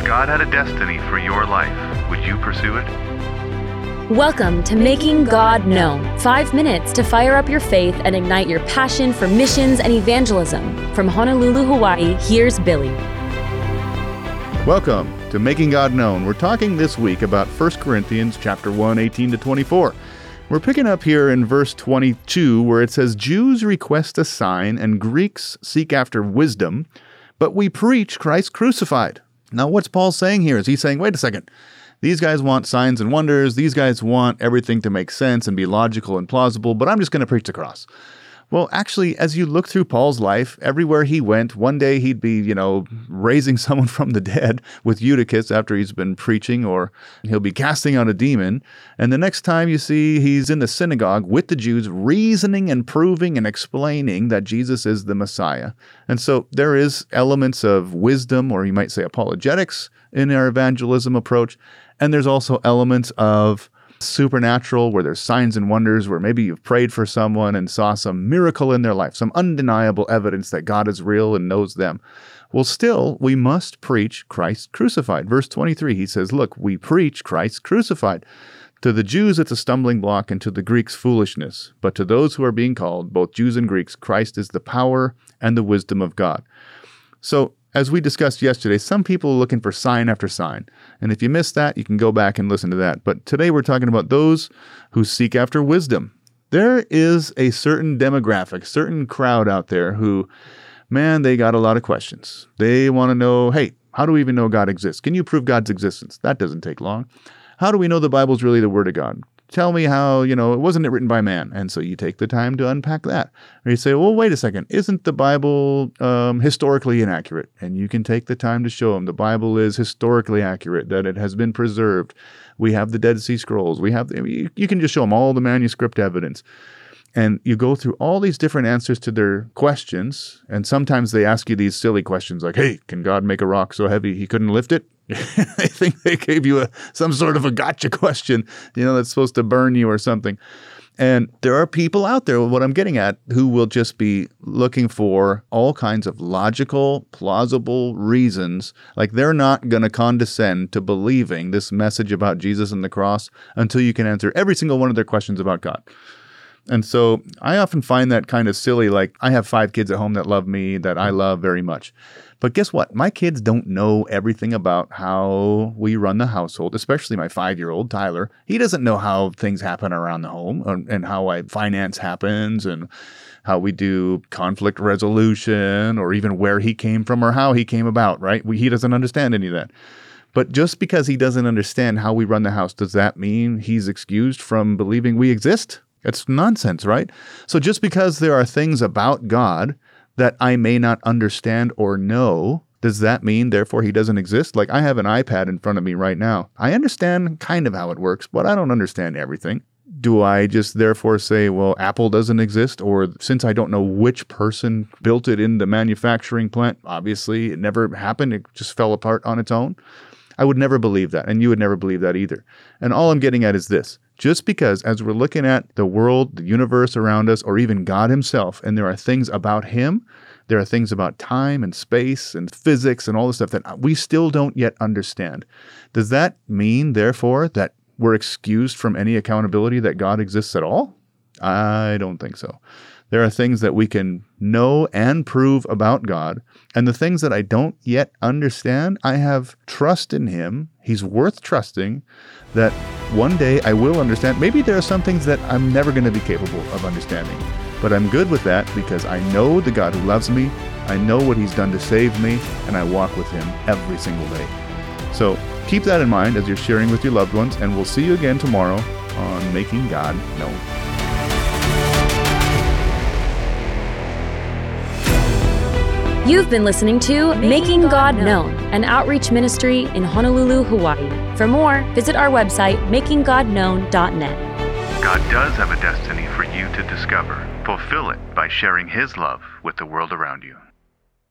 If God had a destiny for your life, would you pursue it? Welcome to Making God Known. Five minutes to fire up your faith and ignite your passion for missions and evangelism. From Honolulu, Hawaii, here's Billy. Welcome to Making God Known. We're talking this week about 1 Corinthians chapter 1, 18 to 24. We're picking up here in verse 22 where it says Jews request a sign and Greeks seek after wisdom, but we preach Christ crucified. Now what's Paul saying here? Is he saying, wait a second, these guys want signs and wonders. These guys want everything to make sense and be logical and plausible, but I'm just going to preach the cross. Well, actually, as you look through Paul's life, everywhere he went, one day he'd be, you know, raising someone from the dead with Eutychus after he's been preaching, or he'll be casting out a demon. And the next time you see he's in the synagogue with the Jews, reasoning and proving and explaining that Jesus is the Messiah. And so there is elements of wisdom, or you might say apologetics, in our evangelism approach. And there's also elements of supernatural, where there's signs and wonders, where maybe you've prayed for someone and saw some miracle in their life, some undeniable evidence that God is real and knows them. Well, still, we must preach Christ crucified. Verse 23, he says, Look, we preach Christ crucified. To the Jews, it's a stumbling block, and to the Greeks, foolishness. But to those who are being called, both Jews and Greeks, Christ is the power and the wisdom of God. So, as we discussed yesterday, some people are looking for sign after sign. And if you missed that, you can go back and listen to that. But today we're talking about those who seek after wisdom. There is a certain demographic, certain crowd out there who, man, they got a lot of questions. They want to know, hey, how do we even know God exists? Can you prove God's existence? That doesn't take long. How do we know the Bible's really the Word of God? Tell me how, you know, it wasn't it written by man. And so you take the time to unpack that. Or you say, well, wait a second, isn't the Bible um, historically inaccurate? And you can take the time to show them the Bible is historically accurate, that it has been preserved. We have the Dead Sea Scrolls. We have, the, you, you can just show them all the manuscript evidence. And you go through all these different answers to their questions. And sometimes they ask you these silly questions like, hey, can God make a rock so heavy he couldn't lift it? I think they gave you a some sort of a gotcha question, you know, that's supposed to burn you or something. And there are people out there, what I'm getting at, who will just be looking for all kinds of logical, plausible reasons. Like they're not going to condescend to believing this message about Jesus and the cross until you can answer every single one of their questions about God. And so I often find that kind of silly. Like I have five kids at home that love me, that I love very much. But guess what? My kids don't know everything about how we run the household, especially my five year old Tyler. He doesn't know how things happen around the home uh, and how I finance happens and how we do conflict resolution or even where he came from or how he came about, right? We, he doesn't understand any of that. But just because he doesn't understand how we run the house, does that mean he's excused from believing we exist? It's nonsense, right? So just because there are things about God that I may not understand or know, does that mean therefore he doesn't exist? Like I have an iPad in front of me right now. I understand kind of how it works, but I don't understand everything. Do I just therefore say, well, Apple doesn't exist? Or since I don't know which person built it in the manufacturing plant, obviously it never happened, it just fell apart on its own. I would never believe that, and you would never believe that either. And all I'm getting at is this just because, as we're looking at the world, the universe around us, or even God Himself, and there are things about Him, there are things about time and space and physics and all the stuff that we still don't yet understand. Does that mean, therefore, that we're excused from any accountability that God exists at all? I don't think so. There are things that we can know and prove about God. And the things that I don't yet understand, I have trust in Him. He's worth trusting that one day I will understand. Maybe there are some things that I'm never going to be capable of understanding. But I'm good with that because I know the God who loves me. I know what He's done to save me, and I walk with Him every single day. So keep that in mind as you're sharing with your loved ones, and we'll see you again tomorrow on Making God Known. You've been listening to Making God Known, an outreach ministry in Honolulu, Hawaii. For more, visit our website, makinggodknown.net. God does have a destiny for you to discover. Fulfill it by sharing His love with the world around you.